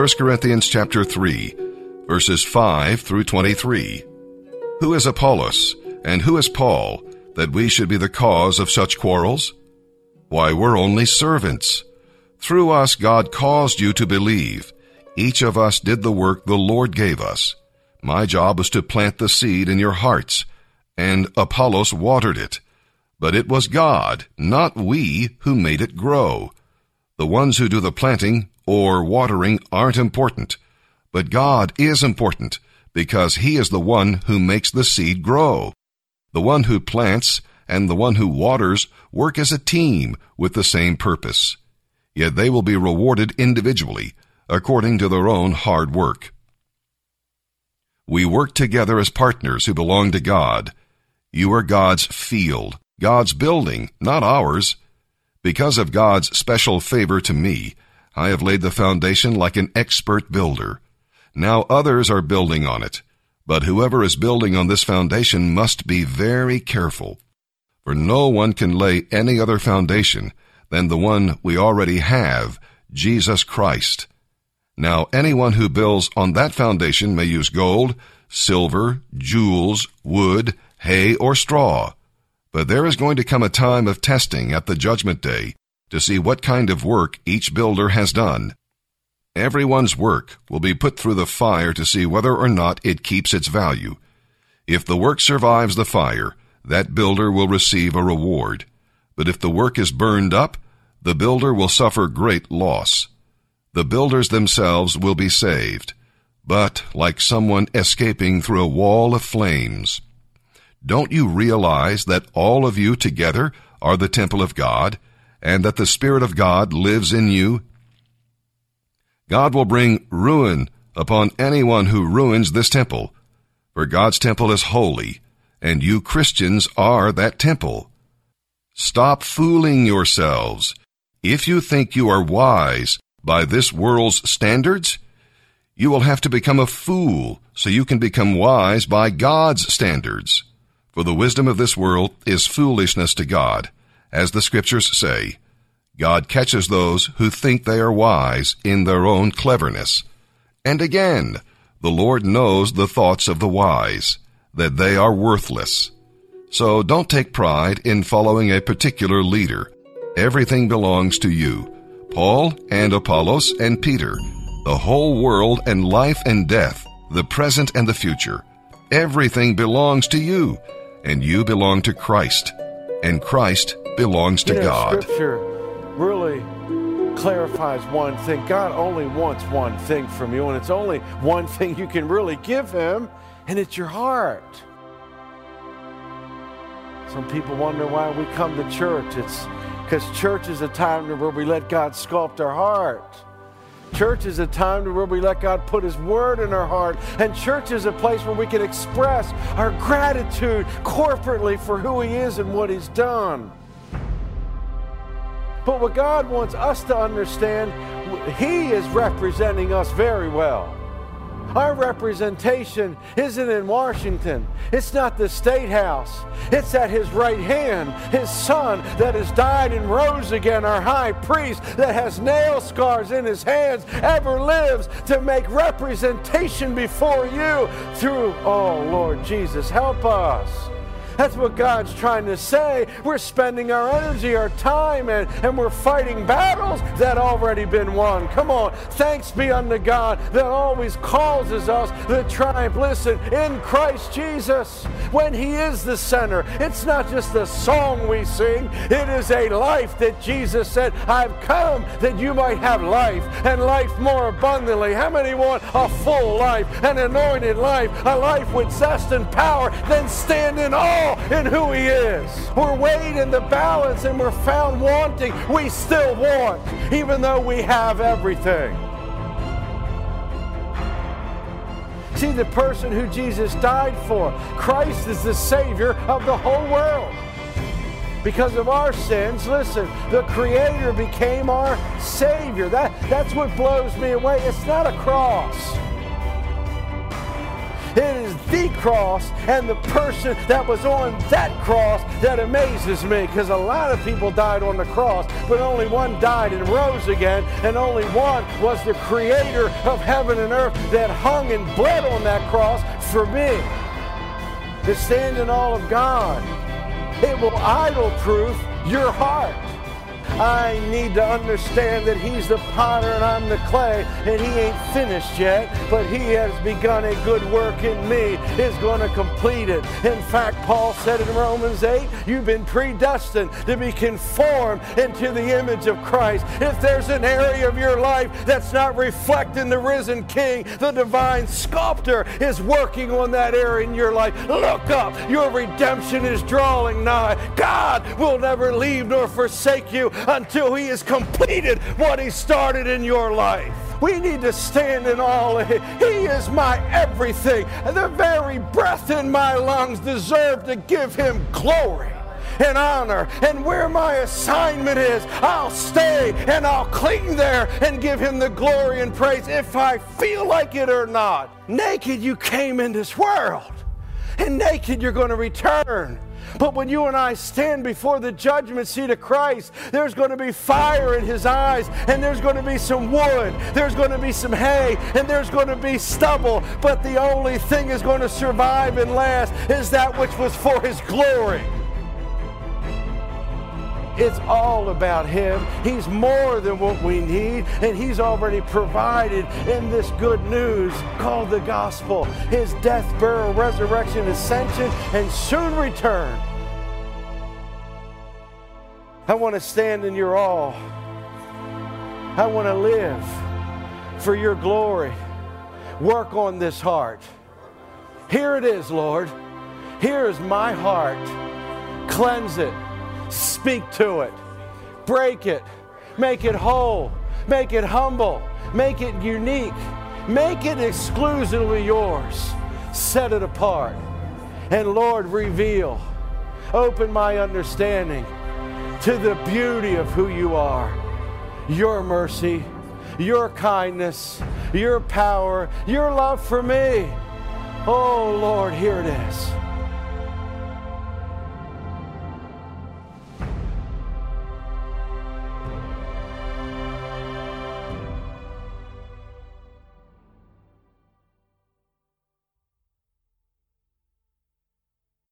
1 Corinthians chapter 3, verses 5 through 23. Who is Apollos, and who is Paul, that we should be the cause of such quarrels? Why, we're only servants. Through us God caused you to believe. Each of us did the work the Lord gave us. My job was to plant the seed in your hearts, and Apollos watered it. But it was God, not we, who made it grow. The ones who do the planting or watering aren't important, but God is important because He is the one who makes the seed grow. The one who plants and the one who waters work as a team with the same purpose. Yet they will be rewarded individually according to their own hard work. We work together as partners who belong to God. You are God's field, God's building, not ours. Because of God's special favor to me, I have laid the foundation like an expert builder. Now others are building on it, but whoever is building on this foundation must be very careful. For no one can lay any other foundation than the one we already have, Jesus Christ. Now anyone who builds on that foundation may use gold, silver, jewels, wood, hay, or straw. But there is going to come a time of testing at the judgment day to see what kind of work each builder has done. Everyone's work will be put through the fire to see whether or not it keeps its value. If the work survives the fire, that builder will receive a reward. But if the work is burned up, the builder will suffer great loss. The builders themselves will be saved, but like someone escaping through a wall of flames. Don't you realize that all of you together are the temple of God, and that the Spirit of God lives in you? God will bring ruin upon anyone who ruins this temple, for God's temple is holy, and you Christians are that temple. Stop fooling yourselves. If you think you are wise by this world's standards, you will have to become a fool so you can become wise by God's standards. For the wisdom of this world is foolishness to God, as the scriptures say. God catches those who think they are wise in their own cleverness. And again, the Lord knows the thoughts of the wise, that they are worthless. So don't take pride in following a particular leader. Everything belongs to you. Paul and Apollos and Peter, the whole world and life and death, the present and the future. Everything belongs to you and you belong to Christ, and Christ belongs to you know, God. Scripture really clarifies one thing. God only wants one thing from you, and it's only one thing you can really give Him, and it's your heart. Some people wonder why we come to church. It's because church is a time where we let God sculpt our heart. Church is a time where we let God put His Word in our heart. And church is a place where we can express our gratitude corporately for who He is and what He's done. But what God wants us to understand, He is representing us very well. Our representation isn't in Washington. It's not the State House. It's at His right hand. His Son that has died and rose again, our high priest that has nail scars in his hands, ever lives to make representation before you through, oh Lord Jesus, help us. That's what God's trying to say. We're spending our energy, our time, and, and we're fighting battles that already been won. Come on. Thanks be unto God that always causes us to triumph. Listen, in Christ Jesus, when He is the center, it's not just a song we sing, it is a life that Jesus said, I've come that you might have life and life more abundantly. How many want a full life, an anointed life, a life with zest and power? Then stand in awe in who He is. We're weighed in the balance and we're found wanting. We still want, even though we have everything. See, the person who Jesus died for, Christ is the Savior of the whole world. Because of our sins, listen, the Creator became our Savior. That, that's what blows me away. It's not a cross. It is the cross and the person that was on that cross that amazes me because a lot of people died on the cross, but only one died and rose again, and only one was the creator of heaven and earth that hung and bled on that cross for me. To stand in all of God, it will idol proof your heart. I need to understand that He's the potter and I'm the clay, and He ain't finished yet, but He has begun a good work in me, is going to complete it. In fact, Paul said in Romans 8, You've been predestined to be conformed into the image of Christ. If there's an area of your life that's not reflecting the risen King, the divine sculptor is working on that area in your life. Look up, your redemption is drawing nigh. God will never leave nor forsake you until He has completed what He started in your life. We need to stand in all of Him. He is my everything. And the very breath in my lungs deserve to give Him glory and honor. And where my assignment is, I'll stay and I'll cling there and give him the glory and praise if I feel like it or not. Naked, you came in this world, and naked, you're going to return. But when you and I stand before the judgment seat of Christ, there's going to be fire in his eyes, and there's going to be some wood, there's going to be some hay, and there's going to be stubble. But the only thing is going to survive and last is that which was for his glory. It's all about Him. He's more than what we need, and He's already provided in this good news called the gospel His death, burial, resurrection, ascension, and soon return. I want to stand in your awe. I want to live for your glory. Work on this heart. Here it is, Lord. Here is my heart. Cleanse it Speak to it, break it, make it whole, make it humble, make it unique, make it exclusively yours. Set it apart. And Lord, reveal, open my understanding to the beauty of who you are, your mercy, your kindness, your power, your love for me. Oh Lord, here it is.